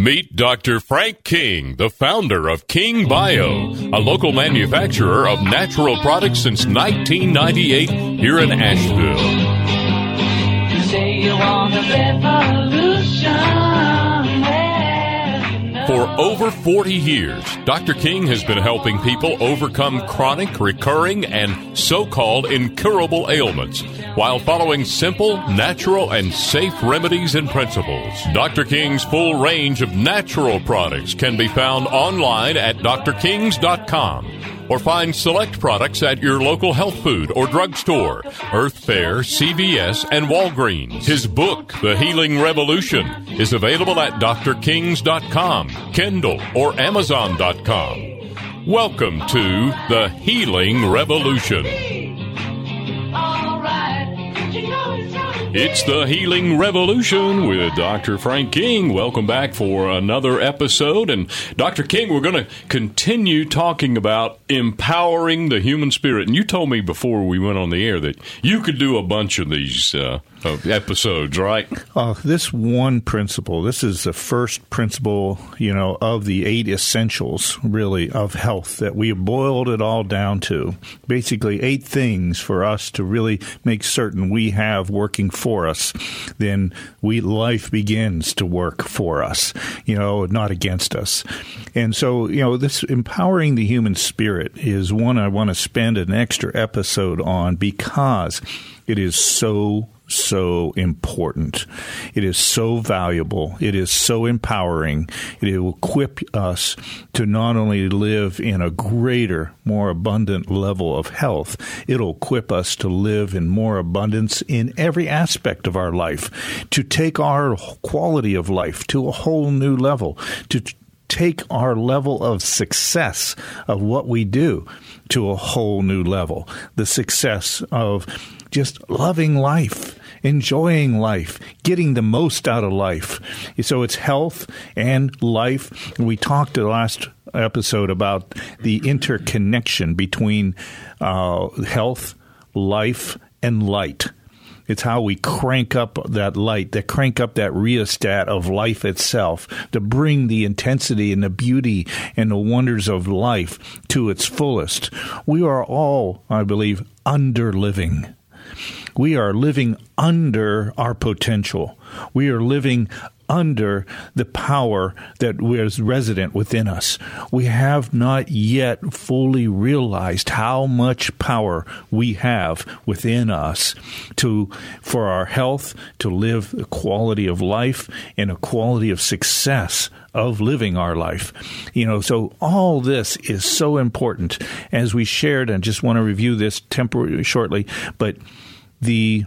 Meet Dr. Frank King, the founder of King Bio, a local manufacturer of natural products since 1998 here in Asheville. For over 40 years, Dr. King has been helping people overcome chronic, recurring, and so called incurable ailments while following simple, natural, and safe remedies and principles. Dr. King's full range of natural products can be found online at drkings.com or find select products at your local health food or drugstore, Earth Fare, CVS, and Walgreens. His book, The Healing Revolution, is available at drkings.com, Kindle, or amazon.com. Welcome to The Healing Revolution. It's the Healing Revolution with Dr. Frank King. Welcome back for another episode. And Dr. King, we're going to continue talking about empowering the human spirit. And you told me before we went on the air that you could do a bunch of these uh, episodes, right? Uh, this one principle, this is the first principle, you know, of the eight essentials, really, of health that we have boiled it all down to. Basically, eight things for us to really make certain we have working for us. Then we life begins to work for us, you know, not against us. And so, you know, this empowering the human spirit is one I want to spend an extra episode on because it is so so important. It is so valuable. It is so empowering. It will equip us to not only live in a greater, more abundant level of health, it'll equip us to live in more abundance in every aspect of our life, to take our quality of life to a whole new level, to take our level of success of what we do to a whole new level. The success of just loving life, enjoying life, getting the most out of life. So it's health and life. We talked the last episode about the interconnection between uh, health, life, and light. It's how we crank up that light, that crank up that rheostat of life itself to bring the intensity and the beauty and the wonders of life to its fullest. We are all, I believe, under living. We are living under our potential. We are living under the power that was resident within us. We have not yet fully realized how much power we have within us to for our health, to live a quality of life and a quality of success of living our life. You know, so all this is so important as we shared and just want to review this temporarily shortly, but the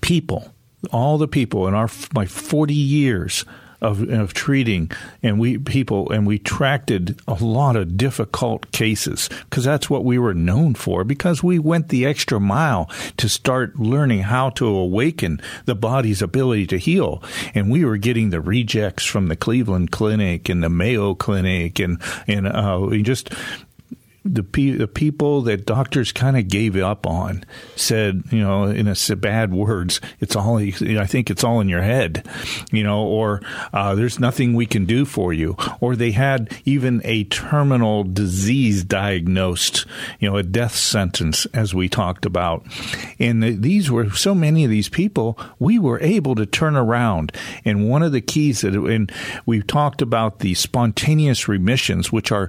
people, all the people in our my 40 years of, of treating and we people and we tracked a lot of difficult cases because that's what we were known for because we went the extra mile to start learning how to awaken the body's ability to heal. And we were getting the rejects from the Cleveland Clinic and the Mayo Clinic and and uh, just the, pe- the people that doctors kind of gave up on said, you know, in a bad words, it's all, I think it's all in your head, you know, or uh, there's nothing we can do for you. Or they had even a terminal disease diagnosed, you know, a death sentence, as we talked about. And these were so many of these people, we were able to turn around. And one of the keys that, and we've talked about the spontaneous remissions, which are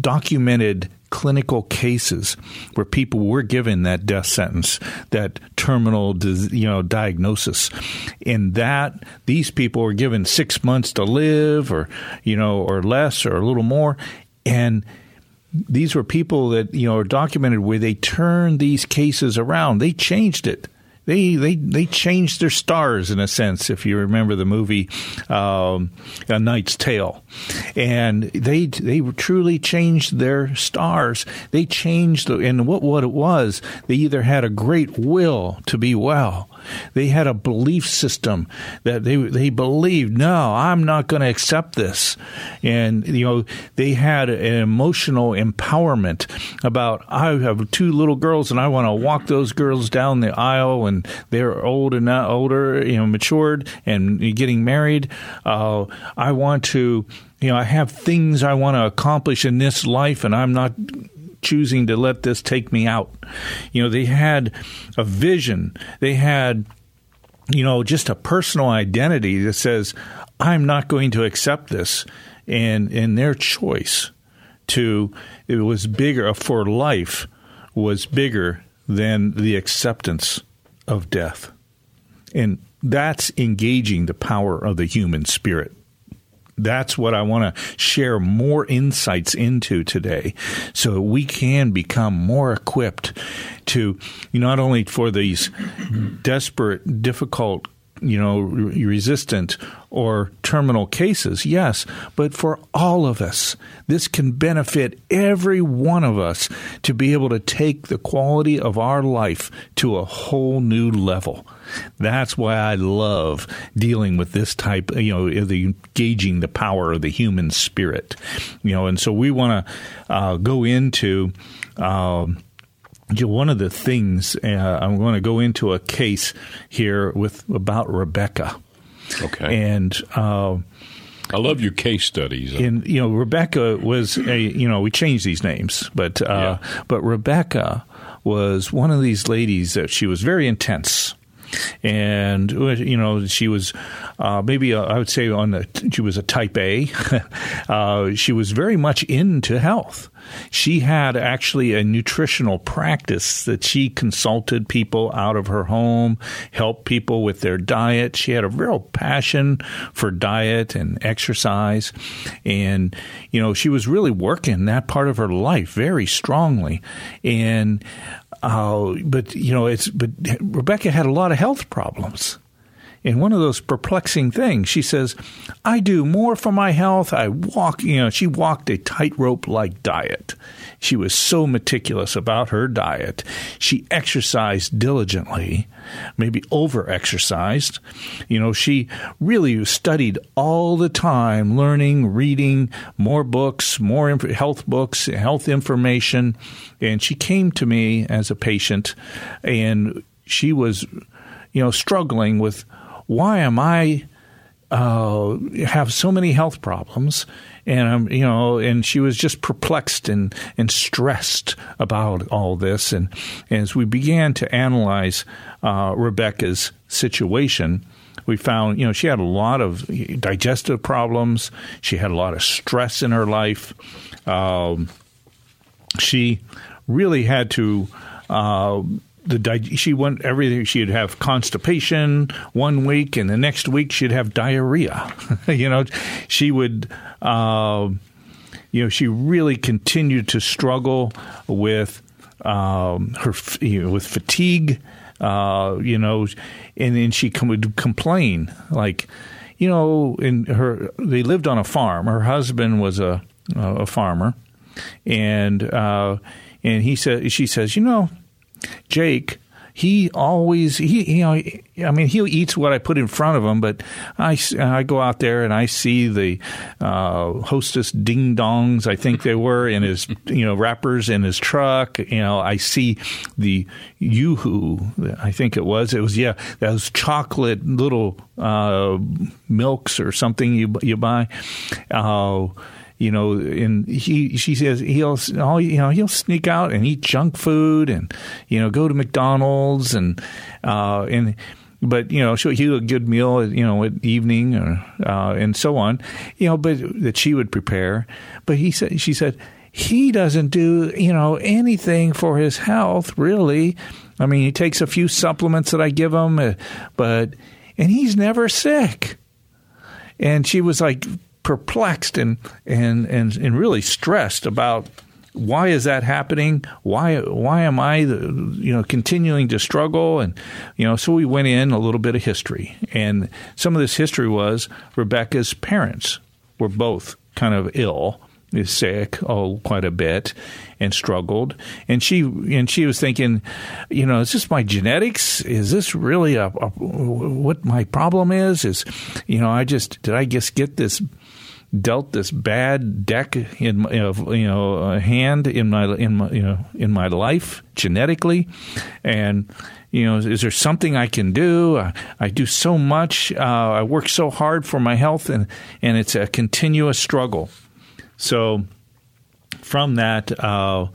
documented clinical cases where people were given that death sentence, that terminal, you know, diagnosis. In that, these people were given six months to live, or you know, or less, or a little more, and these were people that you know are documented where they turned these cases around. They changed it they they they changed their stars in a sense. If you remember the movie um, A Knight's Tale, and they they truly changed their stars. They changed and what what it was. They either had a great will to be well, They had a belief system that they they believed, no, I'm not going to accept this, and you know they had an emotional empowerment about I have two little girls and I want to walk those girls down the aisle and they're old and not older, you know, matured and getting married. Uh, I want to you know, I have things I want to accomplish in this life, and I'm not choosing to let this take me out. You know, they had a vision. They had, you know, just a personal identity that says, I'm not going to accept this. And, and their choice to, it was bigger uh, for life was bigger than the acceptance of death. And that's engaging the power of the human spirit that's what I want to share more insights into today so we can become more equipped to not only for these desperate, difficult you know, resistant or terminal cases, yes, but for all of us, this can benefit every one of us to be able to take the quality of our life to a whole new level. That's why I love dealing with this type, you know, the engaging the power of the human spirit, you know, and so we want to uh, go into. Um, one of the things uh, I'm going to go into a case here with about Rebecca. Okay. And uh, I love your case studies. And you know, Rebecca was a you know we changed these names, but uh, yeah. but Rebecca was one of these ladies that she was very intense and you know she was uh, maybe a, I would say on the she was a type A. uh, she was very much into health. She had actually a nutritional practice that she consulted people out of her home, helped people with their diet. She had a real passion for diet and exercise, and you know she was really working that part of her life very strongly, and uh, but you know, it's but Rebecca had a lot of health problems. And one of those perplexing things, she says, I do more for my health. I walk, you know, she walked a tightrope like diet. She was so meticulous about her diet. She exercised diligently, maybe over exercised. You know, she really studied all the time, learning, reading more books, more health books, health information. And she came to me as a patient and she was, you know, struggling with why am I uh, have so many health problems? And I'm, you know, and she was just perplexed and, and stressed about all this. And, and as we began to analyze uh, Rebecca's situation, we found, you know, she had a lot of digestive problems. She had a lot of stress in her life. Um, she really had to uh, the she went everything. She'd have constipation one week, and the next week she'd have diarrhea. you know, she would. Uh, you know, she really continued to struggle with um, her you know, with fatigue. Uh, you know, and then she would complain like, you know, in her they lived on a farm. Her husband was a a farmer, and uh, and he said she says, you know, Jake, he always he you know I mean he eats what I put in front of him, but I, I go out there and I see the uh, hostess ding dongs I think they were in his you know wrappers in his truck. You know I see the yoo-hoo I think it was it was yeah those chocolate little uh, milks or something you you buy. Uh, you know, and he she says he'll all you know he'll sneak out and eat junk food and you know go to McDonald's and uh, and but you know she'll eat a good meal you know at evening or, uh, and so on you know but that she would prepare. But he said she said he doesn't do you know anything for his health really. I mean he takes a few supplements that i give him uh, but and he's never sick. And she was like perplexed and, and, and, and really stressed about why is that happening? Why why am I you know continuing to struggle? And you know, so we went in a little bit of history, and some of this history was Rebecca's parents were both kind of ill sick oh quite a bit and struggled and she and she was thinking you know is this my genetics is this really a, a what my problem is is you know I just did I just get this dealt this bad deck in you know hand in my in my you know in my life genetically. And you know is there something I can do? I, I do so much. Uh, I work so hard for my health and and it's a continuous struggle. So from that, uh,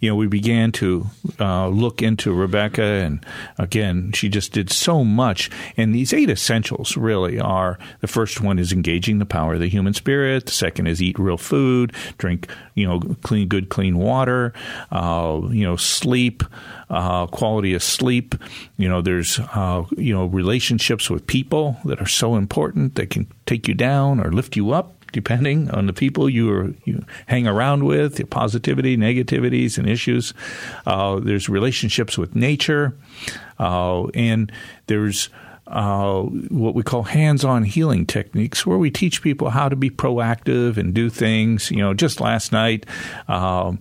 you know, we began to uh, look into Rebecca, and again, she just did so much. And these eight essentials really are: the first one is engaging the power of the human spirit. The second is eat real food, drink, you know, clean, good, clean water. Uh, you know, sleep, uh, quality of sleep. You know, there's uh, you know relationships with people that are so important. that can take you down or lift you up depending on the people you, are, you hang around with, positivity, negativities, and issues. Uh, there's relationships with nature, uh, and there's uh, what we call hands-on healing techniques, where we teach people how to be proactive and do things. You know, just last night, um,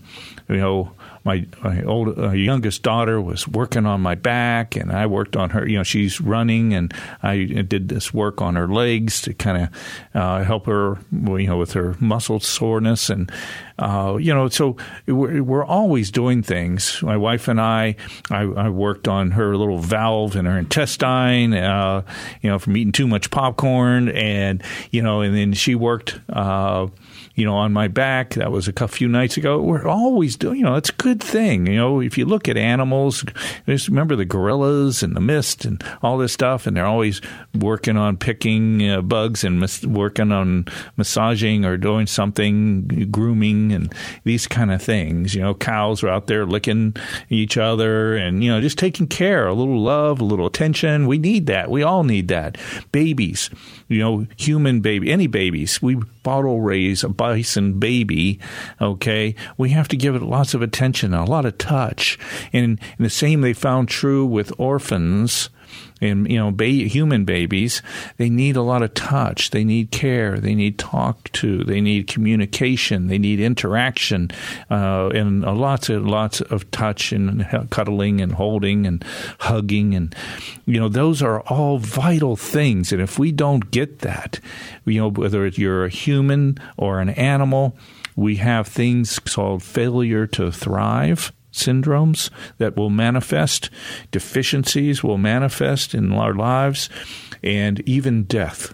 you know my, my old uh, youngest daughter was working on my back, and I worked on her. You know, she's running, and I did this work on her legs to kind of uh, help her, you know, with her muscle soreness, and uh, you know, so we're, we're, always doing things. My wife and I, I, I, worked on her little valve in her intestine, uh, you know, from eating too much popcorn, and you know, and then she worked uh, you know, on my back. That was a few nights ago. We're always doing, you know, it's a good thing. You know, if you look at animals, just remember the gorillas and the mist and all this stuff, and they're always working on picking uh, bugs and mis- working on massaging or doing something, grooming and these kind of things. You know, cows are out there licking each other and, you know, just taking care, a little love, a little attention. We need that. We all need that. Babies, you know, human baby, any babies, we bottle raise a bison baby, okay, we have to give it lots of attention a lot of touch. And, and the same they found true with orphans and you know ba- human babies they need a lot of touch. They need care. They need talk to. They need communication. They need interaction uh, and lots of lots of touch and cuddling and holding and hugging and you know those are all vital things. And if we don't get that you know whether you're a human or an animal we have things called failure to thrive syndromes that will manifest, deficiencies will manifest in our lives, and even death.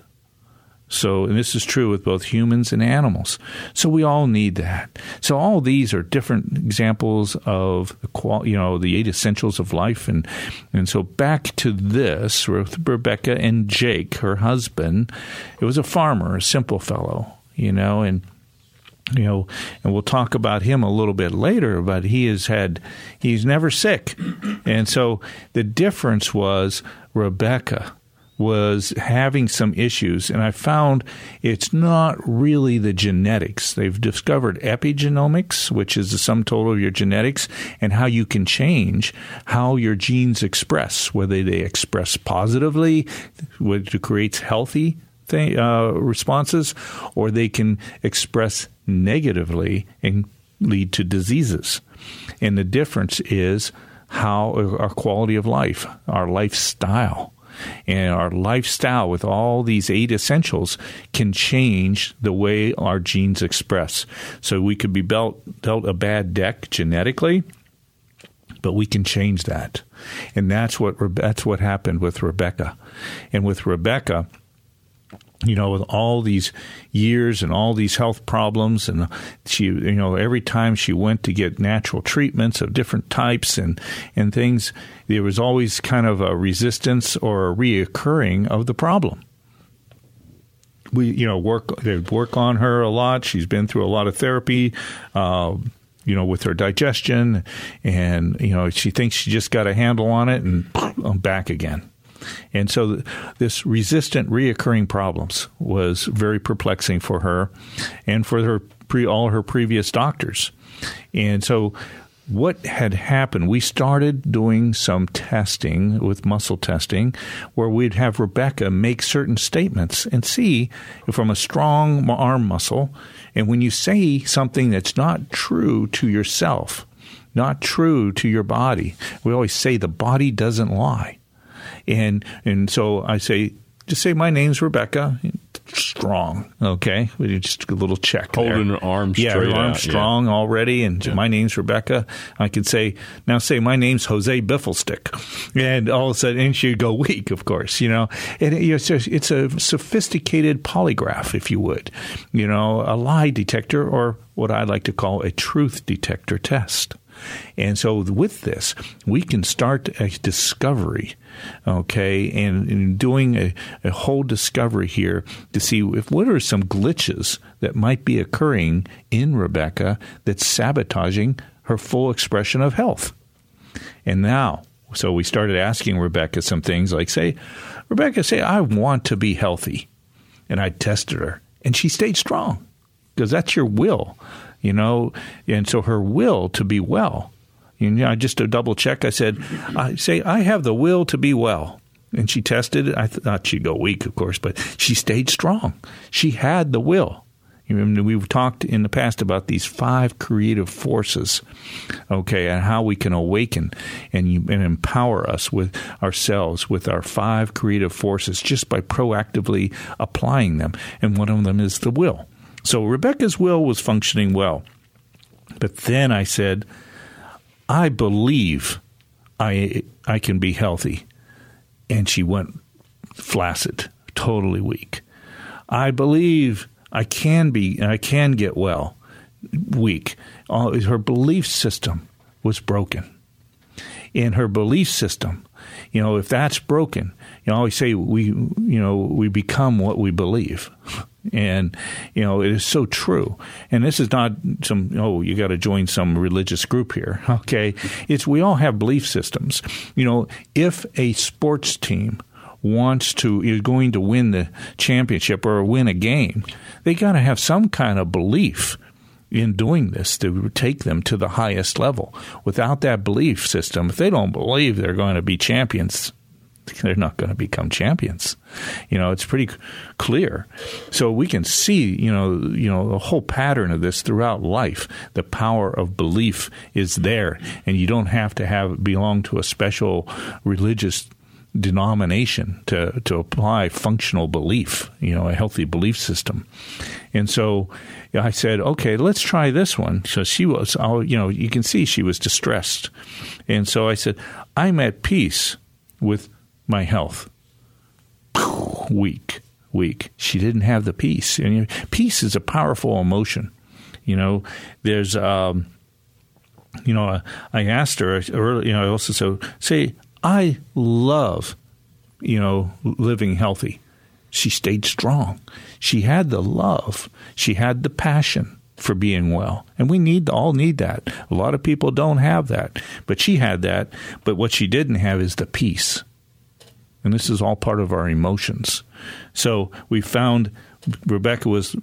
So, and this is true with both humans and animals. So we all need that. So all these are different examples of the qual, you know, the eight essentials of life. And and so back to this with Rebecca and Jake, her husband. It was a farmer, a simple fellow, you know, and you know, and we'll talk about him a little bit later, but he has had, he's never sick. And so the difference was Rebecca was having some issues, and I found it's not really the genetics. They've discovered epigenomics, which is the sum total of your genetics, and how you can change how your genes express, whether they express positively, which creates healthy th- uh, responses, or they can express negatively and lead to diseases. And the difference is how our quality of life, our lifestyle. And our lifestyle with all these eight essentials can change the way our genes express. So we could be dealt, dealt a bad deck genetically, but we can change that. And that's what that's what happened with Rebecca. And with Rebecca, you know, with all these years and all these health problems, and she, you know, every time she went to get natural treatments of different types and and things, there was always kind of a resistance or a reoccurring of the problem. We, you know, work they work on her a lot. She's been through a lot of therapy. Uh, you know, with her digestion, and you know, she thinks she just got a handle on it, and back again. And so this resistant reoccurring problems was very perplexing for her and for her pre, all her previous doctors. And so what had happened, we started doing some testing with muscle testing where we'd have Rebecca make certain statements and see if from a strong arm muscle. And when you say something that's not true to yourself, not true to your body, we always say the body doesn't lie. And, and so I say, just say, My name's Rebecca strong. Okay, just a little check. Holding there. her arm yeah, straight her arm out, strong yeah. already. And Yeah. my name's Rebecca. I could say now, say my name's Jose Bifflestick, and all of a sudden, and she'd go weak. Of course, you know, and it- it's a, it's a sophisticated polygraph, if you would, you know, a lie detector or what I like to call a truth detector test. And so with this, we can start a discovery, okay, and, and doing a, a whole discovery here to see if what are some glitches that might be occurring in Rebecca that's sabotaging her full expression of health. And now, so we started asking Rebecca some things like, say, Rebecca, say, I want to be healthy. And I tested her, and she stayed strong because that's your will, you know. And so her will to be well, you know, just to double check, I said, I say, I have the will to be well. And she tested it. I thought she'd go weak, of course, but she stayed strong. She had the will. You remember we've talked in the past about these five creative forces, okay, and how we can awaken and, and empower us with ourselves with our five creative forces just by proactively applying them. And one of them is the will. So Rebecca's will was functioning well. But then I said, I believe I I can be healthy. And she went flaccid, totally weak. I believe I can be I can get well. Weak. Her belief system was broken. In her belief system, you know, if that's broken, you know, I always say we you know, we become what we believe. And you know it is so true. And this is not some oh you got to join some religious group here. Okay, it's we all have belief systems. You know, if a sports team wants to is going to win the championship or win a game, they got to have some kind of belief in doing this to take them to the highest level. Without that belief system, if they don't believe they're going to be champions, they're not going to become champions. You know, it's pretty clear. So we can see, you know, you know, the whole pattern of this throughout life. The power of belief is there, and you don't have to have belong to a special religious denomination to to apply functional belief, you know, a healthy belief system. And so I said, okay, let's try this one. So she was, you know, you can see she was distressed. And so I said, I'm at peace with my health. Weak, weak. She didn't have the peace. And peace is a powerful emotion. You know, there's, um, you know, I asked her, early, you know, I also said, say, I love, you know, living healthy. She stayed strong. She had the love. She had the passion for being well. And we need all need that. A lot of people don't have that. But she had that. But what she didn't have is the peace. And this is all part of our emotions. So we found Rebecca was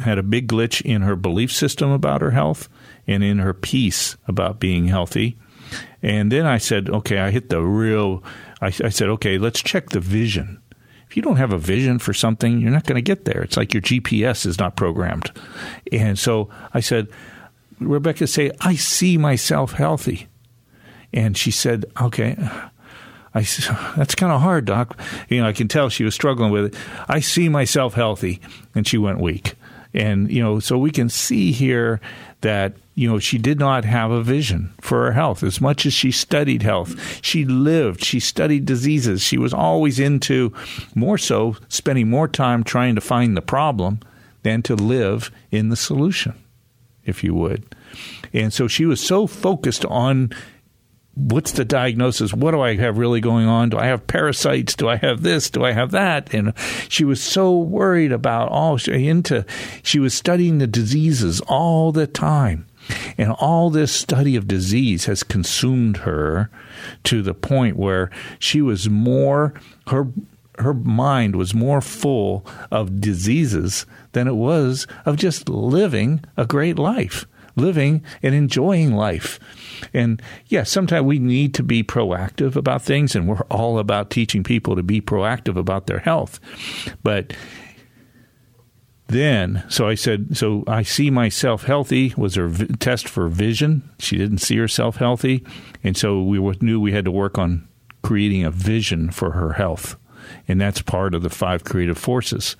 had a big glitch in her belief system about her health and in her peace about being healthy. And then I said, okay, I hit the real. I, I said, okay, let's check the vision. If you don't have a vision for something, you're not going to get there. It's like your GPS is not programmed. And so I said, Rebecca, say, I see myself healthy. And she said, okay. I said, that's kind of hard, doc. You know, I can tell she was struggling with it. I see myself healthy. And she went weak. And, you know, so we can see here that, you know, she did not have a vision for her health as much as she studied health. She lived, she studied diseases. She was always into more so spending more time trying to find the problem than to live in the solution, if you would. And so she was so focused on what's the diagnosis? What do I have really going on? Do I have parasites? Do I have this? Do I have that? And she was so worried about all into. She was studying the diseases all the time. And all this study of disease has consumed her to the point where she was more her her mind was more full of diseases than it was of just living a great life living and enjoying life. And yeah, sometimes we need to be proactive about things, and we're all about teaching people to be proactive about their health. But then, so I said, so I see myself healthy was her v- test for vision. She didn't see herself healthy. And so we knew we had to work on creating a vision for her health. And that's part of the five creative forces.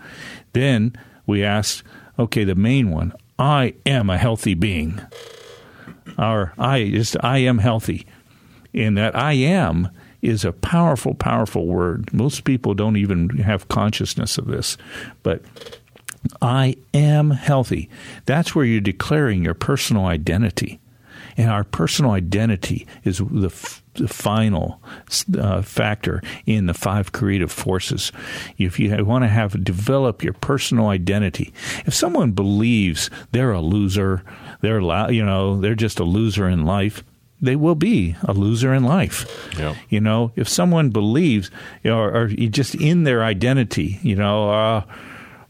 Then we asked, okay, the main one I am a healthy being. Our I just I am healthy. And that I am is a powerful, powerful word. Most people don't even have consciousness of this. But I am healthy. That's where you're declaring your personal identity. And our personal identity is the final uh, factor in the five creative forces. If you want to have develop your personal identity, if someone believes they're a loser, they're you know they're just a loser in life, they will be a loser in life. Yeah. You know, if someone believes, or, or just in their identity, you know. Uh,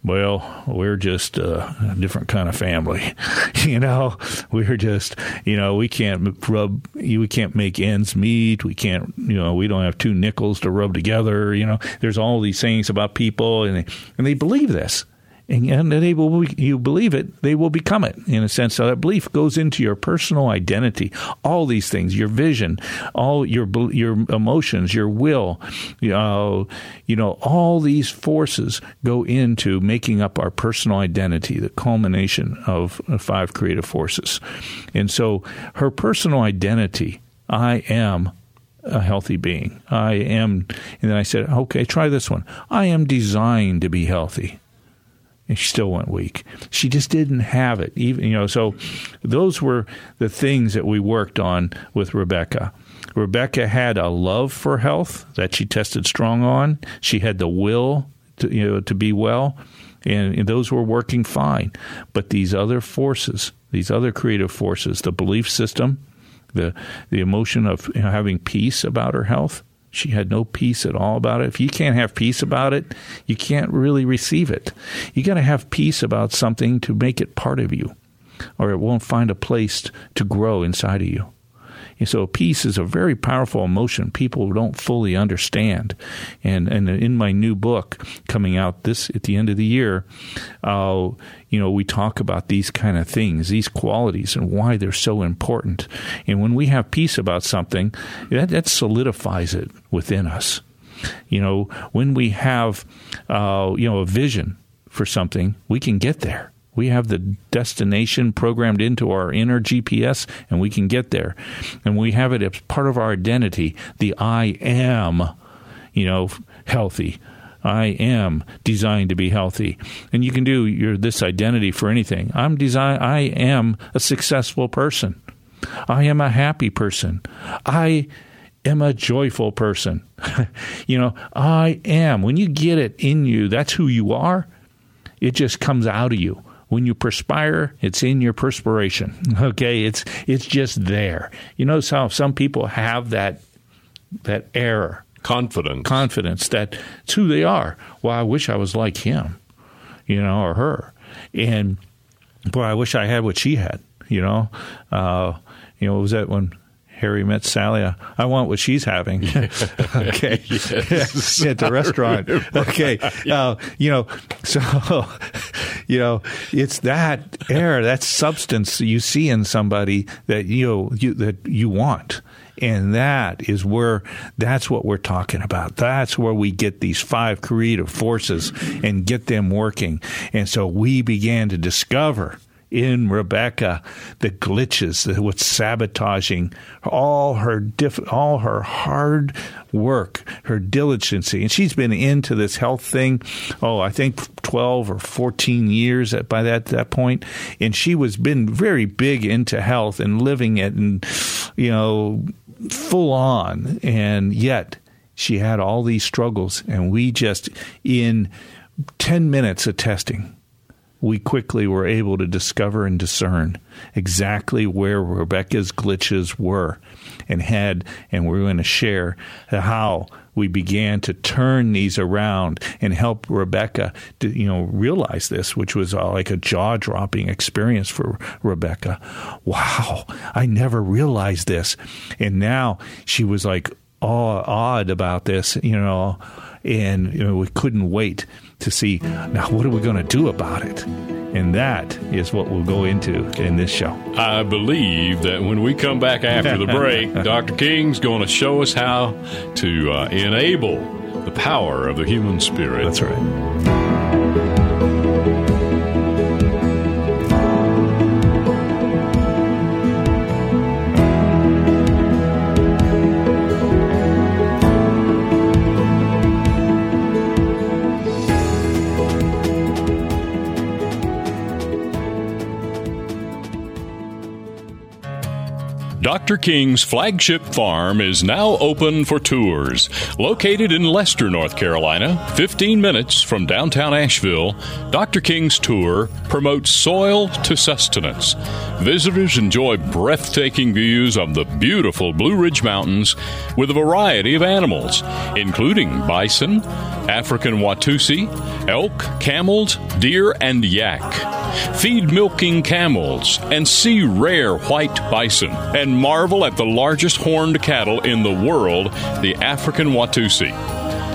well, we're just a different kind of family. you know, we're just, you know, we can't rub, we can't make ends meet. We can't, you know, we don't have two nickels to rub together. You know, there's all these things about people, and they, and they believe this and, they will you believe it they will become it in a sense so that belief goes into your personal identity all these things your vision all your your emotions your will you know, you know all these forces go into making up our personal identity the culmination of five creative forces and so her personal identity i am a healthy being. I am, and then I said, okay, try this one. I am designed to be healthy and she still went weak. She just didn't have it. Even you know, so those were the things that we worked on with Rebecca. Rebecca had a love for health that she tested strong on. She had the will to you know to be well, and, those were working fine. But these other forces, these other creative forces, the belief system, the the emotion of you know, having peace about her health, she had no peace at all about it. If you can't have peace about it, you can't really receive it. You got to have peace about something to make it part of you, or it won't find a place to grow inside of you. And so peace is a very powerful emotion people don't fully understand. And and in my new book coming out this at the end of the year, uh, you know, we talk about these kind of things, these qualities, and why they're so important. And when we have peace about something, that, that solidifies it within us. You know, when we have, uh, you know, a vision for something, we can get there. We have the destination programmed into our inner GPS and we can get there. And we have it as part of our identity, the I am, you know, healthy. I am designed to be healthy. And you can do your this identity for anything. I'm design I am a successful person. I am a happy person. I am a joyful person. you know, I am. When you get it in you, that's who you are. It just comes out of you. When you perspire, it's in your perspiration. Okay, it's it's just there. You notice how some people have that that error, confidence, confidence that it's who they are. Well, I wish I was like him, you know, or her, and boy, I wish I had what she had. You know, uh, you know, was that when Harry met Sally. I, I want what she's having. okay. yes. At the restaurant. Okay. Uh, you know, so, you know, it's that air, that substance you see in somebody that, you know, you, that you want. And that is where, that's what we're talking about. That's where we get these five creative forces and get them working. And so we began to discover in Rebecca, the glitches, what's sabotaging all her diff, all her hard work, her diligence, and she's been into this health thing. Oh, I think twelve or fourteen years at, by that that point, and she was been very big into health and living it, and you know, full on, and yet she had all these struggles, and we just in ten minutes of testing we quickly were able to discover and discern exactly where Rebecca's glitches were and had, and we're going to share how we began to turn these around and help Rebecca to, you know, realize this, which was uh, like a jaw dropping experience for Rebecca. Wow, I never realized this. And now she was like aw- awed about this, you know, and you know, we couldn't wait to see now what are we going to do about it? And that is what we'll go into in this show. I believe that when we come back after the break, Dr. King's going to show us how to uh, enable the power of the human spirit. That's right. Dr. King's flagship farm is now open for tours. Located in Leicester, North Carolina, 15 minutes from downtown Asheville, Dr. King's tour promotes soil to sustenance. Visitors enjoy breathtaking views of the beautiful Blue Ridge Mountains with a variety of animals, including bison, African Watusi, elk, camels, deer, and yak feed milking camels, and see rare white bison, and marvel at the largest horned cattle in the world, the African Watusi.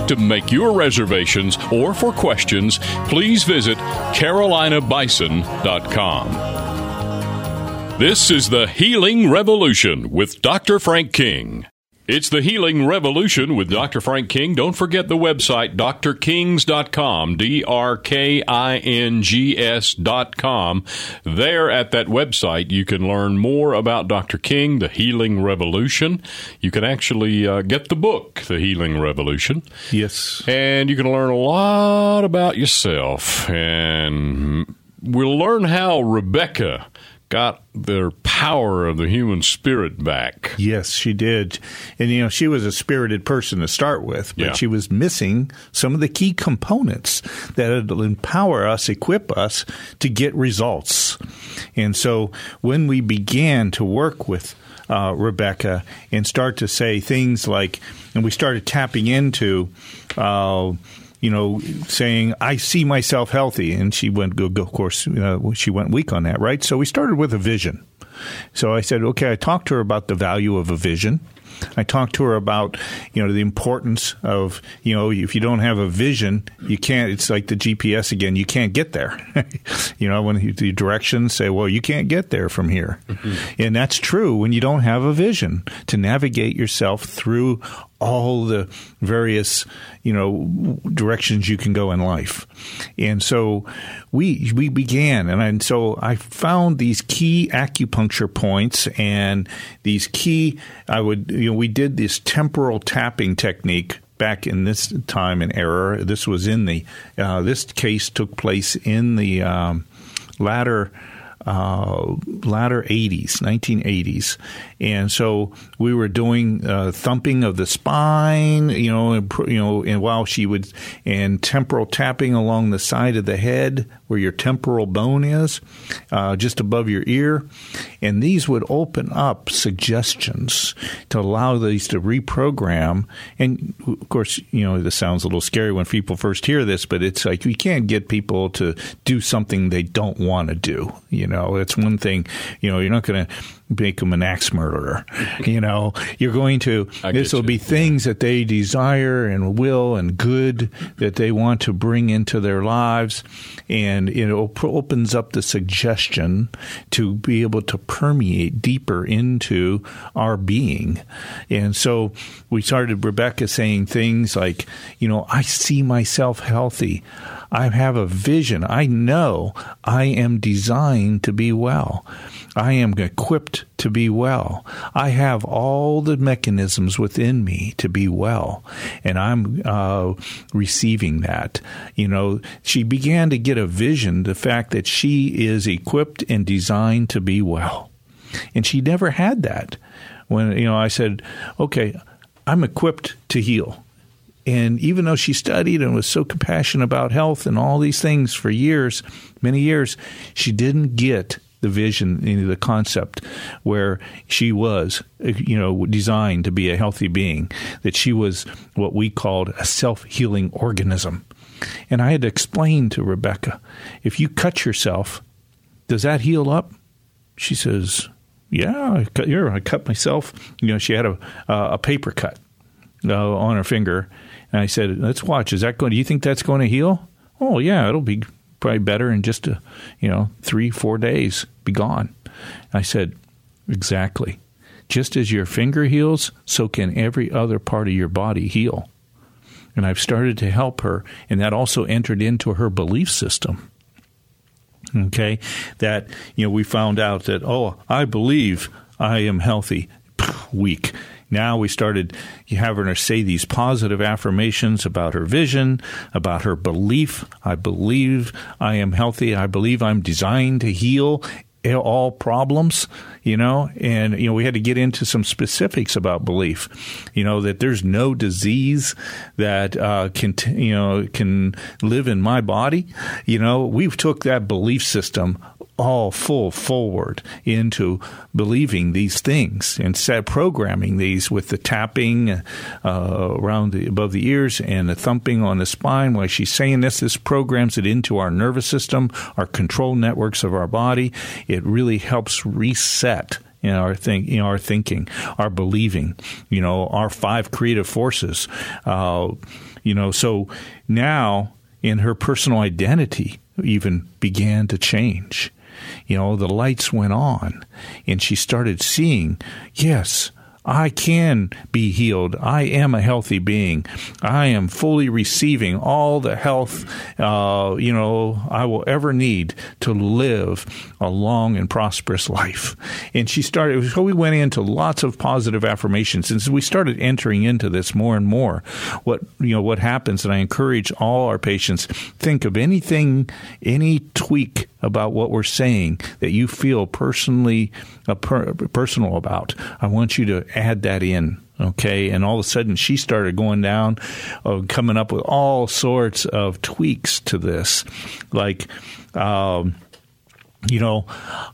To make your reservations or for questions, please visit carolinabison.com. This is the Healing Revolution with Dr. Frank King. It's the Healing Revolution with Dr. Frank King. Don't forget the website, drkings.com, D R K I N G S.com. There at that website, you can learn more about Dr. King, the Healing Revolution. You can actually uh, get the book, The Healing Revolution. Yes. And you can learn a lot about yourself. And we'll learn how Rebecca got their power of the human spirit back. Yes, she did. And, you know, she was a spirited person to start with, but Yeah. she was missing some of the key components that will empower us, equip us to get results. And so when we began to work with uh, Rebecca and start to say things like, and we started tapping into, uh, you know, saying, I see myself healthy. And she went, go, go, of course, you know, she went weak on that, right? So we started with a vision. So I said, okay, I talked to her about the value of a vision. I talked to her about, you know, the importance of, you know, if you don't have a vision, you can't, it's like the GPS again, you can't get there. you know, when the directions say, well, you can't get there from here. Mm-hmm. And that's true when you don't have a vision to navigate yourself through all the various you know directions you can go in life and so we we began and, I, and so I found these key acupuncture points and these key I would you know we did this temporal tapping technique back in this time and era this was in the uh, this case took place in the um, latter uh, latter 80s, 1980s. And so we were doing uh, thumping of the spine, you know, and, you know, and while she would, and temporal tapping along the side of the head where your temporal bone is, uh, just above your ear. And these would open up suggestions to allow these to reprogram. And of course, you know, this sounds a little scary when people first hear this, but it's like we can't get people to do something they don't want to do. You know, it's one thing, you know, you're not going to make them an axe murderer. You know, you're going to, this will you. be things that they desire and will and good that they want to bring into their lives. And it op- opens up the suggestion to be able to permeate deeper into our being. And so we started Rebecca saying things like, you know, I see myself healthy. I have a vision. I know I am designed to be well. I am equipped to be well. I have all the mechanisms within me to be well, and I'm uh, receiving that. You know, she began to get a vision the fact that she is equipped and designed to be well, and she never had that. When you know, I said, "Okay, I'm equipped to heal." And even though she studied and was so compassionate about health and all these things for years, many years, she didn't get the vision, the concept where she was, you know, designed to be a healthy being, that she was what we called a self healing organism. And I had to explain to Rebecca if you cut yourself, does that heal up? She says, Yeah, I cut, I cut myself. You know, she had a, uh, a paper cut uh, on her finger. And I said, Let's watch. Is that going, do you think that's going to heal? Oh, yeah, it'll be probably better in just a, you know, three, four days, be gone. I said, exactly. Just as your finger heals, so can every other part of your body heal. And I've started to help her, and that also entered into her belief system. Okay, that, you know, we found out that, oh, I believe I am healthy. Weak. Now we started having her say these positive affirmations about her vision, about her belief. I believe I am healthy. I believe I'm designed to heal all problems, you know, and you know we had to get into some specifics about belief, you know that there's no disease that uh, can you know can live in my body, you know We've took that belief system all full forward into believing these things and set programming these with the tapping uh, around the, above the ears and the thumping on the spine. While she's saying this this programs it into our nervous system our control networks of our body. It really helps reset in our think, know, our thinking, our believing, you know, our five creative forces. Uh, you know, so now in her personal identity even began to change you know, the lights went on and she started seeing, yes, I can be healed. I am a healthy being. I am fully receiving all the health, uh, you know, I will ever need to live a long and prosperous life. And she started, so we went into lots of positive affirmations. And as we started entering into this more and more, what, you know, what happens, and I encourage all our patients, think of anything, any tweak about what we're saying that you feel personally uh, per, personal about. I want you to add that in okay and all of a sudden she started going down uh, coming up with all sorts of tweaks to this like um, you know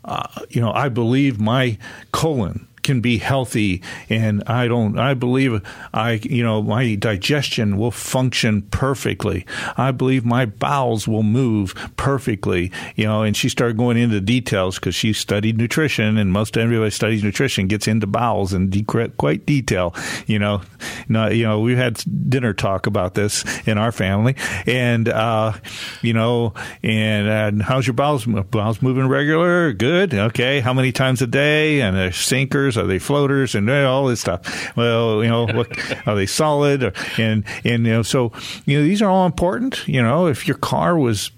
uh, you know i believe my colon can be healthy and I don't I believe I you know my digestion will function perfectly. I believe my bowels will move perfectly, you know, and she started going into details cuz she studied nutrition and most everybody studies nutrition gets into bowels in quite detail, you know. Not, you know, we had dinner talk about this in our family and uh, you know, and, and how's your bowels bowels moving regular? Good. Okay. How many times a day? And sinkers are they floaters? And eh, all this stuff. Well, you know, what, are they solid? Or, and and you know, so you know, these are all important. You know, if your car was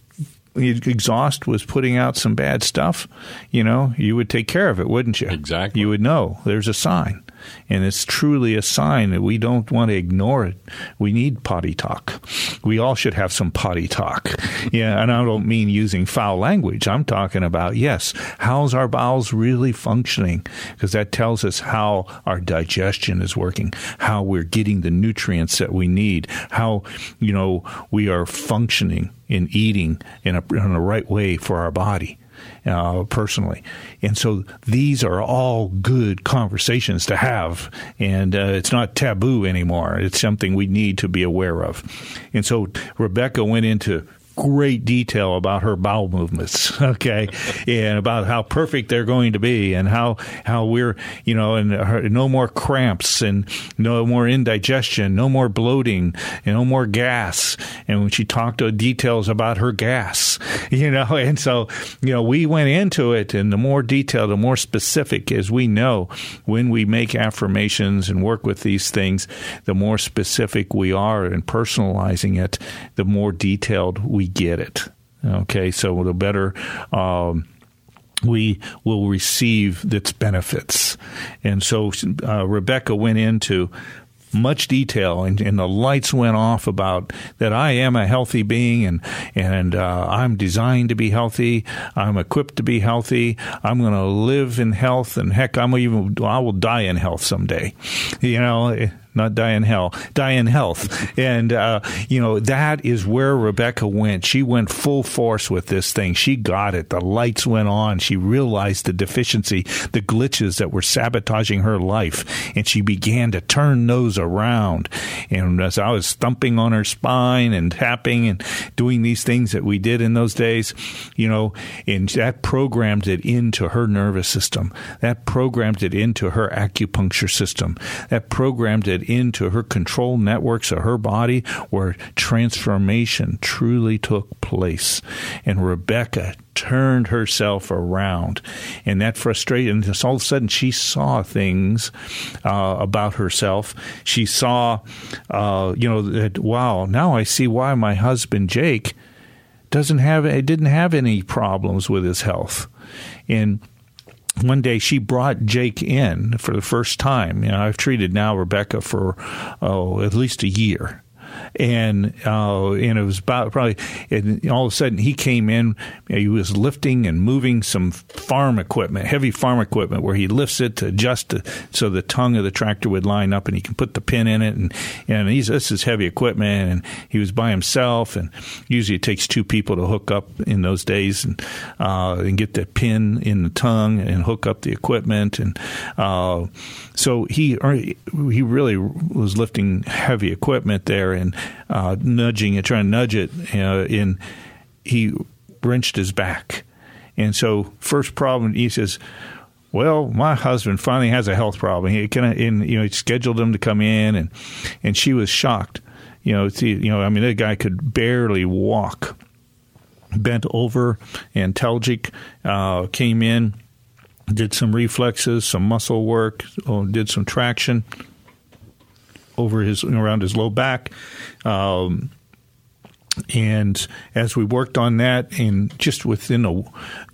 exhaust was putting out some bad stuff, you know, you would take care of it, wouldn't you? Exactly. You would know. There's a sign and it's truly a sign that we don't want to ignore it. We need potty talk. We all should have some potty talk. Yeah, and I don't mean using foul language. I'm talking about yes, how's our bowels really functioning? Because that tells us how our digestion is working, how we're getting the nutrients that we need, how you know we are functioning in eating in a, in a right way for our body uh, personally. And so these are all good conversations to have. And uh, it's not taboo anymore. It's something we need to be aware of. And so Rebecca went into great detail about her bowel movements, okay, and about how perfect they're going to be, and how how we're you know, and her, no more cramps, and no more indigestion, no more bloating, and no more gas. And when she talked to details about her gas, you know, and so you know, we went into it, and the more detail, the more specific, as we know, when we make affirmations and work with these things, the more specific we are in personalizing it, the more detailed we we get it. Okay, so the better. Um, we will receive its benefits. And so uh, Rebecca went into much detail and, and, the lights went off about that I am a healthy being and and uh, I'm designed to be healthy. I'm equipped to be healthy. I'm going to live in health and heck, I'm even I will die in health someday. You know, not die in hell, die in health. And, uh, you know, that is where Rebecca went. She went full force with this thing. She got it. The lights went on. She realized the deficiency, the glitches that were sabotaging her life. And she began to turn those around. And as I was thumping on her spine and tapping and doing these things that we did in those days, you know, and that programmed it into her nervous system. That programmed it into her acupuncture system. That programmed it into her control networks of her body where transformation truly took place. And Rebecca turned herself around. And that frustrated, and all of a sudden she saw things uh, about herself. She saw, uh, you know, that, wow, now I see why my husband Jake doesn't have, didn't have any problems with his health. And one day she brought Jake in for the first time. You know, I've treated now Rebecca for oh at least a year, and uh, and it was about probably and all of a sudden he came in he was lifting and moving some farm equipment heavy farm equipment where he lifts it to adjust to, so the tongue of the tractor would line up and he can put the pin in it. And and he's this is heavy equipment and he was by himself and usually it takes two people to hook up in those days and uh, and get the pin in the tongue and hook up the equipment. And uh, so he he really was lifting heavy equipment there. And uh, nudging it, trying to nudge it, uh, in he wrenched his back. And so, first problem, he says, well, my husband finally has a health problem. He kind of, and you know, he scheduled him to come in, and and she was shocked. You know, you know, I mean, that guy could barely walk. Bent over, antalgic uh, came in, did some reflexes, some muscle work, oh, did some traction over his around his low back. Um, and as we worked on that, and just within a,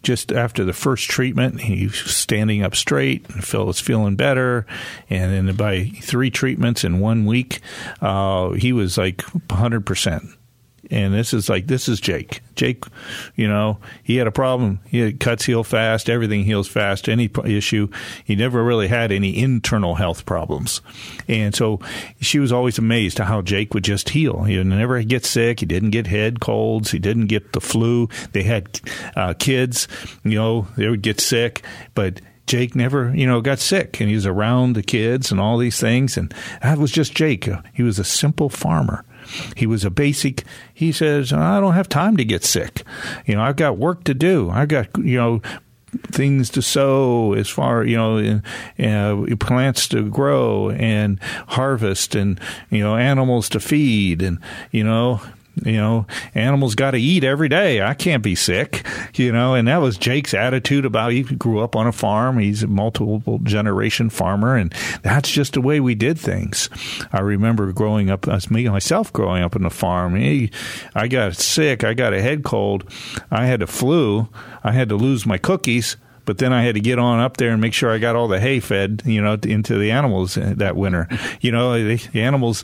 just after the first treatment, he was standing up straight and Phil was feeling better. And then by three treatments in one week, uh, he was like 100 percent and this is like this is Jake. Jake, you know, he had a problem. He cuts heal fast. Everything heals fast. Any issue, he never really had any internal health problems, and so she was always amazed to how Jake would just heal. He never get sick. He didn't get head colds. He didn't get the flu. They had uh, kids, you know, they would get sick, but Jake never, you know, got sick and he was around the kids and all these things. And that was just Jake. He was a simple farmer. He was a basic. He says, I don't have time to get sick. You know, I've got work to do. I've got, you know, things to sow as far you know uh, plants to grow and harvest and you know animals to feed and you know you know, animals got to eat every day. I can't be sick, you know, and that was Jake's attitude about he grew up on a farm. He's a multiple generation farmer, and that's just the way we did things. I remember growing up, as me myself growing up on the farm. I got sick. I got a head cold. I had a flu. I had to lose my cookies but then I had to get on up there and make sure I got all the hay fed, you know, into the animals that winter. You know, the, animals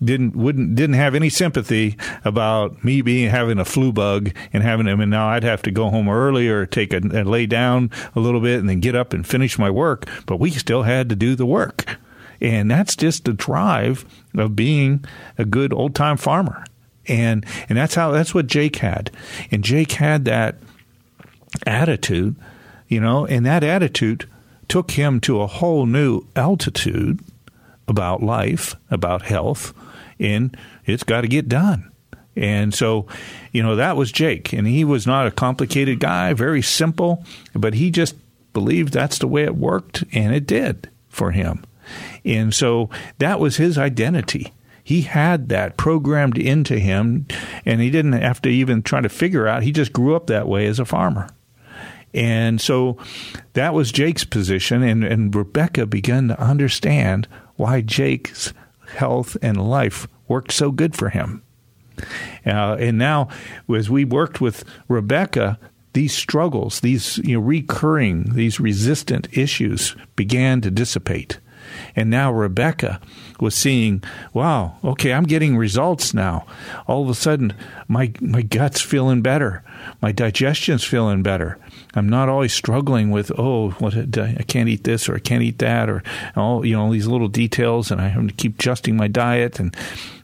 didn't wouldn't didn't have any sympathy about me being having a flu bug and having them, and now I'd have to go home early or take a and lay down a little bit and then get up and finish my work. But we still had to do the work, and that's just the drive of being a good old time farmer. And and that's how that's what Jake had, and Jake had that attitude you know, and that attitude took him to a whole new altitude about life, about health, and it's got to get done. And so, you know, that was Jake, and he was not a complicated guy, very simple, but he just believed that's the way it worked, and it did for him. And so that was his identity. He had that programmed into him, and he didn't have to even try to figure out. He just grew up that way as a farmer. And so that was Jake's position, and, and Rebecca began to understand why Jake's health and life worked so good for him. Uh, and now, as we worked with Rebecca, these struggles, these you know, recurring, these resistant issues began to dissipate. And now Rebecca was seeing, wow, okay, I'm getting results now. All of a sudden, my my gut's feeling better. My digestion's feeling better. I'm not always struggling with oh, what I can't eat this or I can't eat that or all you know all these little details, and I have to keep adjusting my diet and.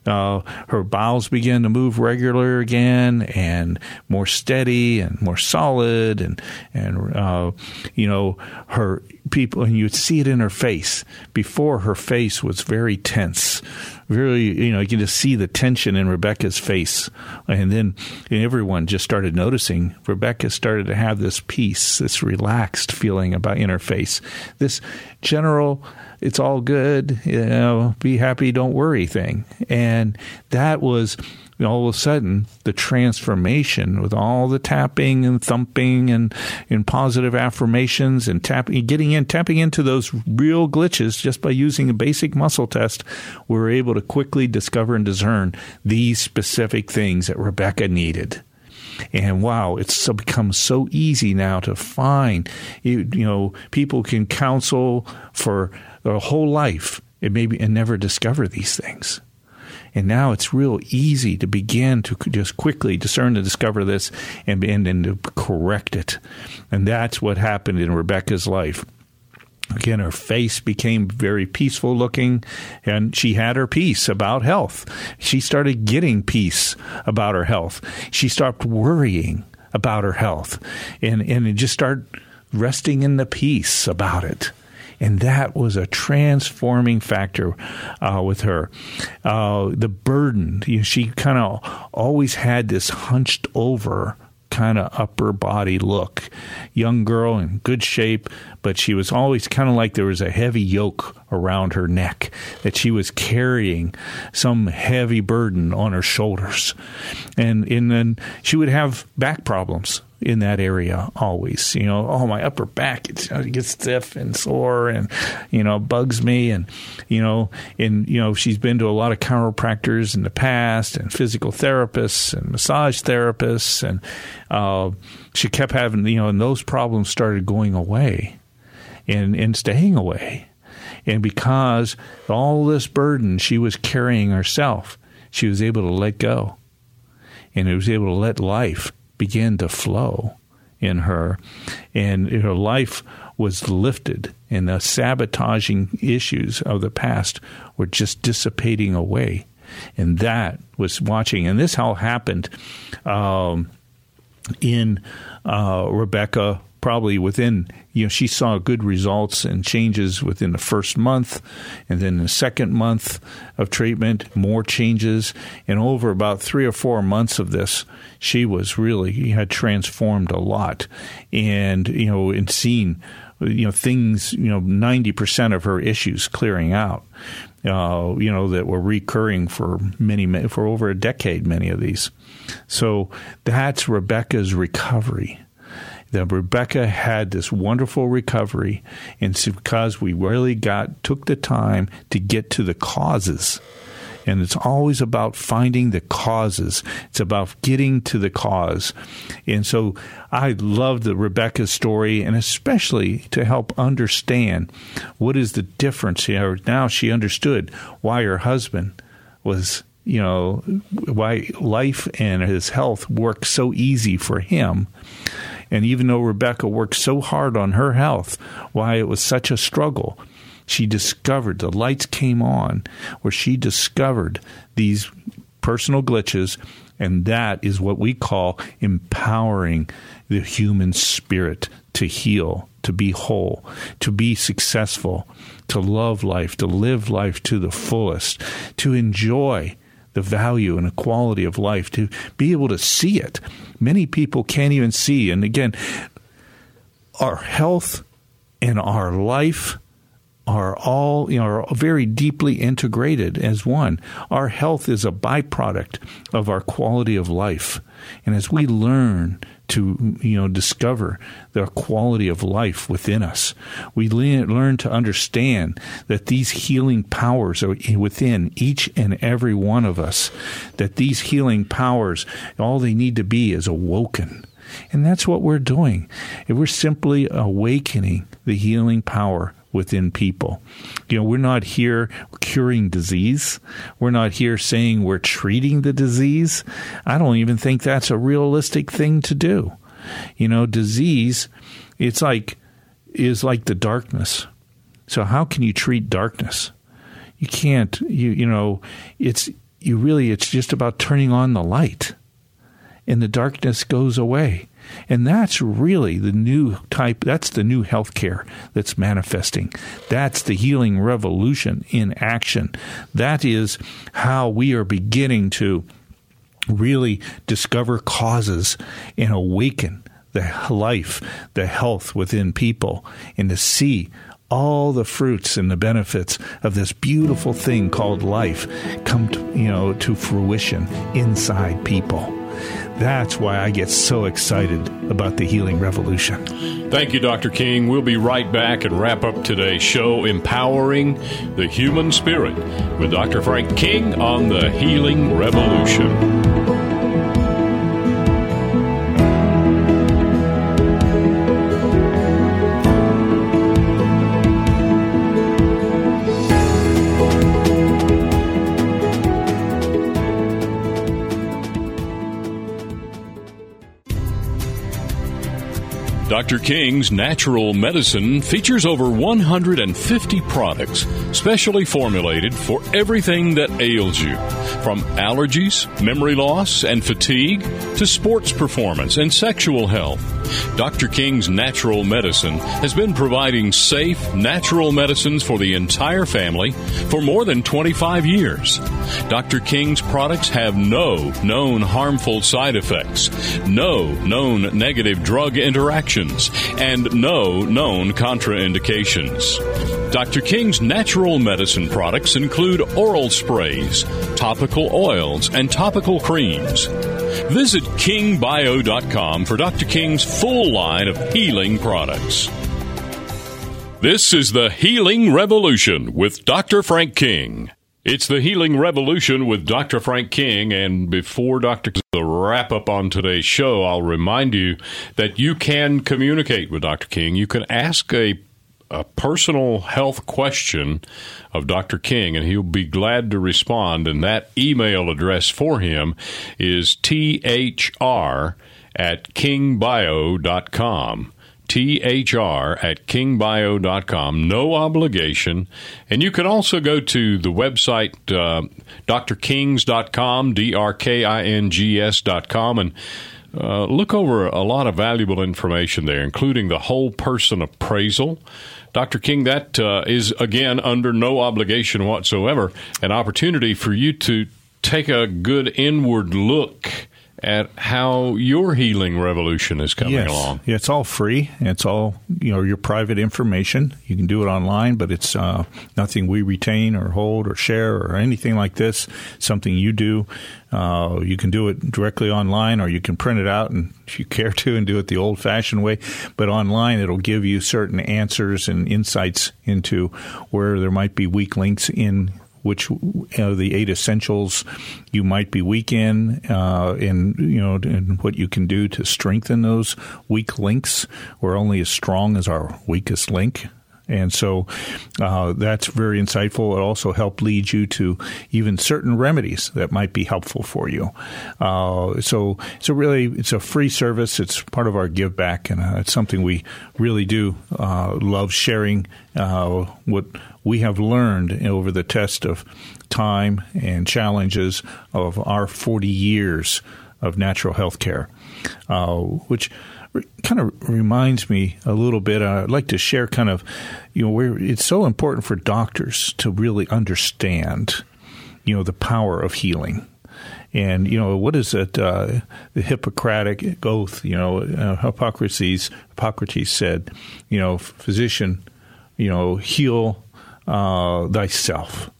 Uh, her bowels begin to move regular again and more steady and more solid and and uh, you know her people and you'd see it in her face before her face was very tense really, you know, you can just see the tension in Rebecca's face. And then and everyone just started noticing Rebecca started to have this peace, this relaxed feeling about in her face. This general, it's all good, you know, be happy, don't worry thing. And that was all of a sudden the transformation with all the tapping and thumping and, and positive affirmations and tapping, getting in, tapping into those real glitches just by using a basic muscle test, we were able to quickly discover and discern these specific things that Rebecca needed. And wow, it's become so easy now to find. You, you know, people can counsel for their whole life and maybe and never discover these things. And now it's real easy to begin to just quickly discern and discover this and, and, and to correct it. And that's what happened in Rebecca's life. Again, her face became very peaceful looking, and she had her peace about health. She started getting peace about her health. She stopped worrying about her health and, and just started resting in the peace about it and that was a transforming factor uh, with her. Uh, the burden, you know, she kind of always had this hunched over kind of upper body look. Young girl in good shape, but she was always kind of like there was a heavy yoke around her neck, that she was carrying some heavy burden on her shoulders. And, and then she would have back problems in that area always. You know, oh my upper back it gets stiff and sore and you know bugs me. And you know and you know she's been to a lot of chiropractors in the past and physical therapists and massage therapists. And uh, she kept having you know and those problems started going away and and staying away. And because all this burden she was carrying herself she was able to let go. And it was able to let life began to flow in her, and her life was lifted, and the sabotaging issues of the past were just dissipating away. And that was watching, and this all happened um, in uh, Rebecca probably within you know she saw good results and changes within the first month and then the second month of treatment more changes. And over about 3 or 4 months of this she was really had transformed a lot. And you know and seen you know things you know 90% of her issues clearing out uh, you know that were recurring for many for over a decade many of these. So that's Rebecca's recovery that Rebecca had this wonderful recovery, and it's because we really got took the time to get to the causes. And it's always about finding the causes. It's about getting to the cause. And so I love the Rebecca story, and especially to help understand what is the difference. Know, now she understood why her husband was you know why life and his health worked so easy for him and even though Rebecca worked so hard on her health, why it was such a struggle, she discovered the lights came on where she discovered these personal glitches. And that is what we call empowering the human spirit to heal, to be whole, to be successful, to love life, to live life to the fullest, to enjoy the value and the quality of life, to be able to see it. Many people can't even see. And again, our health and our life are all you know are very deeply integrated as one. Our health is a byproduct of our quality of life, and as we learn to you know discover the quality of life within us. We learn to understand that these healing powers are within each and every one of us. That these healing powers, all they need to be is awoken. And that's what we're doing. We're simply awakening the healing power within people. You know, we're not here curing disease. We're not here saying we're treating the disease. I don't even think that's a realistic thing to do. You know, disease, it's like, is like the darkness. So how can you treat darkness? You can't, you, you know, it's, you really, it's just about turning on the light and the darkness goes away. And that's really the new type, that's the new healthcare that's manifesting. That's the healing revolution in action. That is how we are beginning to really discover causes and awaken the life, the health within people, and to see all the fruits and the benefits of this beautiful thing called life come to, you know to fruition inside people. That's why I get so excited about the healing revolution. Thank you, Dr. King. We'll be right back and wrap up today's show, Empowering the Human Spirit, with Dr. Frank King on the Healing Revolution. Dr. King's Natural Medicine features over 150 products specially formulated for everything that ails you, from allergies, memory loss, and fatigue to sports performance and sexual health. Dr. King's Natural Medicine has been providing safe, natural medicines for the entire family for more than 25 years. Dr. King's products have no known harmful side effects, no known negative drug interactions and no known contraindications. Dr. King's natural medicine products include oral sprays, topical oils, and topical creams. Visit kingbio.com for Dr. King's full line of healing products. This is the Healing Revolution with Dr. Frank King. It's the Healing Revolution with Dr. Frank King. And before Dr. wrap up on today's show, I'll remind you that you can communicate with Dr. King. You can ask a, a personal health question of Dr. King, and he'll be glad to respond. And that email address for him is thr at kingbio.com thr at kingbio.com. No obligation. And you can also go to the website uh, drkings.com, D-R-K-I-N-G-S.com, and uh, look over a lot of valuable information there, including the whole person appraisal. Dr. King, that uh, is again under no obligation whatsoever, an opportunity for you to take a good inward look at how your healing revolution is coming yes. along. Yeah, it's all free. It's all you know your private information. You can do it online, but it's uh, nothing we retain or hold or share or anything like this. Something you do. Uh, you can do it directly online, or you can print it out and if you care to and do it the old-fashioned way. But online, it'll give you certain answers and insights into where there might be weak links in which you know, the eight essentials you might be weak in, uh, and you know, and what you can do to strengthen those weak links. We're only as strong as our weakest link. And so uh, that's very insightful. It also helped lead you to even certain remedies that might be helpful for you. Uh, so it's a really it's a free service. It's part of our give back, and uh, it's something we really do uh, love sharing. Uh, what we have learned over the test of time and challenges of our 40 years of natural health care, uh, which kind of reminds me a little bit. I'd like to share kind of, you know, where it's so important for doctors to really understand, you know, the power of healing. And you know what is it? Uh, the Hippocratic oath. You know, uh, Hippocrates. Hippocrates said, you know, physician, you know, heal uh, thyself.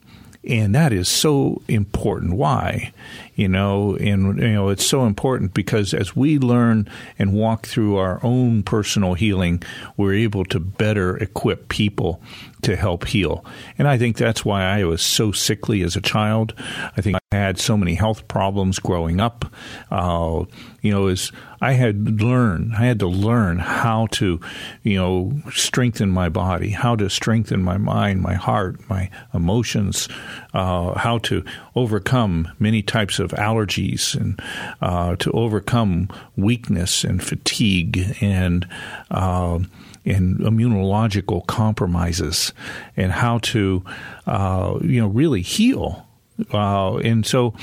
And that is so important. Why? You know, and you know it's so important because as we learn and walk through our own personal healing, we're able to better equip people to help heal. And I think that's why I was so sickly as a child. I think I had so many health problems growing up. Uh, you know, is I had learned, I had to learn how to, you know, strengthen my body, how to strengthen my mind, my heart, my emotions, uh, how to overcome many types of allergies and uh, to overcome weakness and fatigue and uh, and immunological compromises and how to, uh, you know, really heal. Uh, and so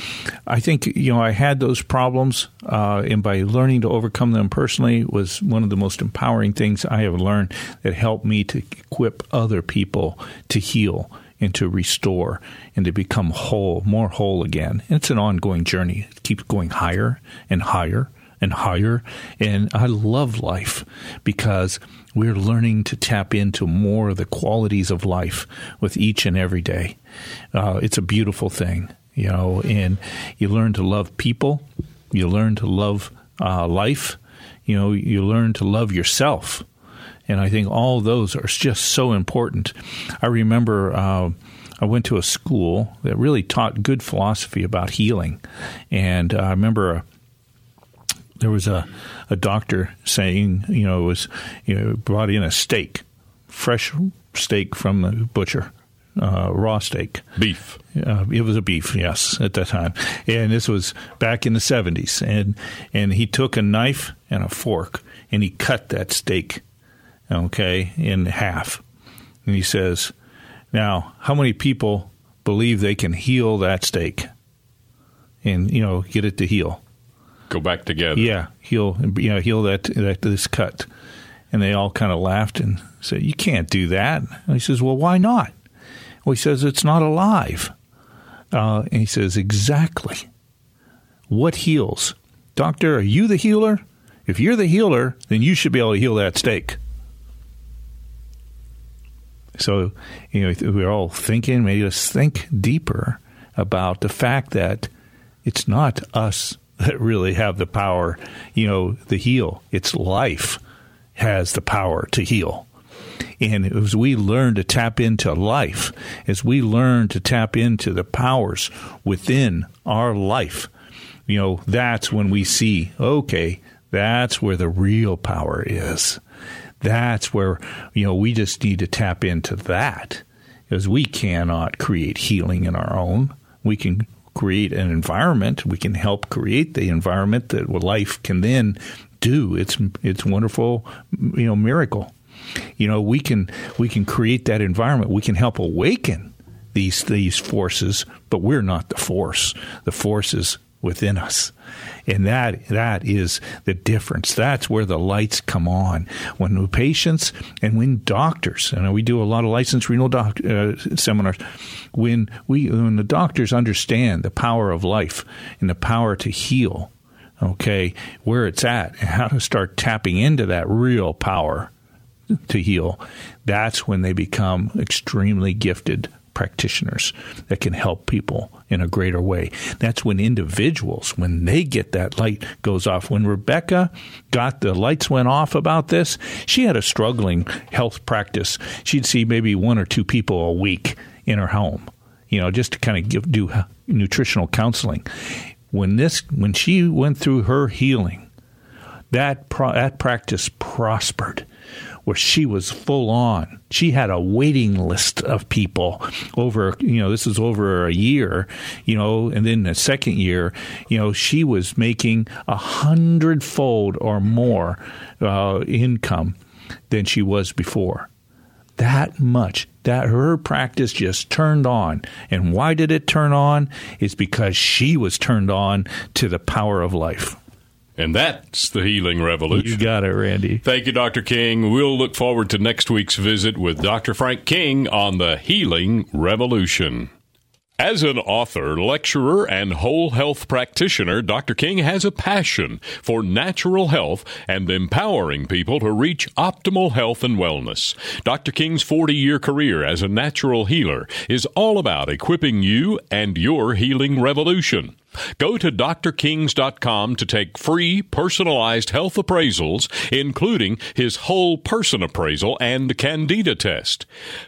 I think, you know, I had those problems, uh, and by learning to overcome them personally was one of the most empowering things I have learned that helped me to equip other people to heal and to restore and to become whole, more whole again. And it's an ongoing journey. It keeps going higher and higher and higher. And I love life because we're learning to tap into more of the qualities of life with each and every day. Uh, it's a beautiful thing, you know, and you learn to love people, you learn to love uh, life, you know, you learn to love yourself. And I think all those are just so important. I remember uh, I went to a school that really taught good philosophy about healing. And I remember there was a, a doctor saying, you know, it was you know, brought in a steak, fresh steak from the butcher, uh, raw steak. Beef. Uh, it was a beef, yes, at that time. And this was back in the 70s. And, and he took a knife and a fork and he cut that steak, okay, in half. And he says, Now, how many people believe they can heal that steak and, you know, get it to heal? Go back together. Yeah, heal you know heal that that this cut, and they all kind of laughed and said, "You can't do that." And he says, "Well, why not?" Well, he says it's not alive, uh, and he says, "Exactly. What heals, doctor? Are you the healer? If you're the healer, then you should be able to heal that steak." So, you know, we're all thinking, maybe let's think deeper about the fact that it's not us that really have the power, you know, to heal. It's life has the power to heal. And as we learn to tap into life, as we learn to tap into the powers within our life, you know, that's when we see, okay, that's where the real power is. That's where, you know, we just need to tap into that because we cannot create healing in our own. We can create an environment. We can help create the environment that life can then do. It's it's wonderful, you know, miracle. You know, we can we can create that environment. We can help awaken these these forces, but we're not the force. The force is within us. And that that is the difference. That's where the lights come on. When patients and when doctors, and we do a lot of licensed renal doc, uh, seminars, when we when the doctors understand the power of life and the power to heal, okay, where it's at and how to start tapping into that real power to heal, that's when they become extremely gifted practitioners that can help people in a greater way. That's when individuals, when they get that light goes off. When Rebecca got the lights went off about this, she had a struggling health practice. She'd see maybe one or two people a week in her home, you know, just to kind of give do nutritional counseling. When this when she went through her healing, that pro, that practice prospered where she was full on. She had a waiting list of people over, you know, this is over a year, you know, and then the second year, you know, she was making a hundredfold or more uh, income than she was before. That much. That her practice just turned on. And why did it turn on? It's because she was turned on to the power of life. And that's the healing revolution. You got it, Randy. Thank you, Dr. King. We'll look forward to next week's visit with Dr. Frank King on the healing revolution. As an author, lecturer, and whole health practitioner, Dr. King has a passion for natural health and empowering people to reach optimal health and wellness. Dr. King's 40 year career as a natural healer is all about equipping you and your healing revolution. Go to drkings.com to take free personalized health appraisals, including his whole person appraisal and candida test.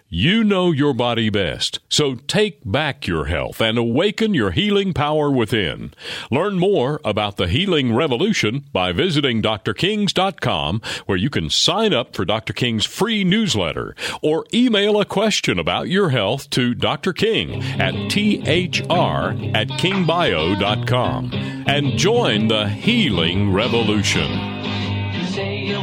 You know your body best, so take back your health and awaken your healing power within. Learn more about the healing revolution by visiting drkings.com, where you can sign up for Dr. King's free newsletter or email a question about your health to Dr. King at thr at kingbio.com radio.com and join the healing revolution. You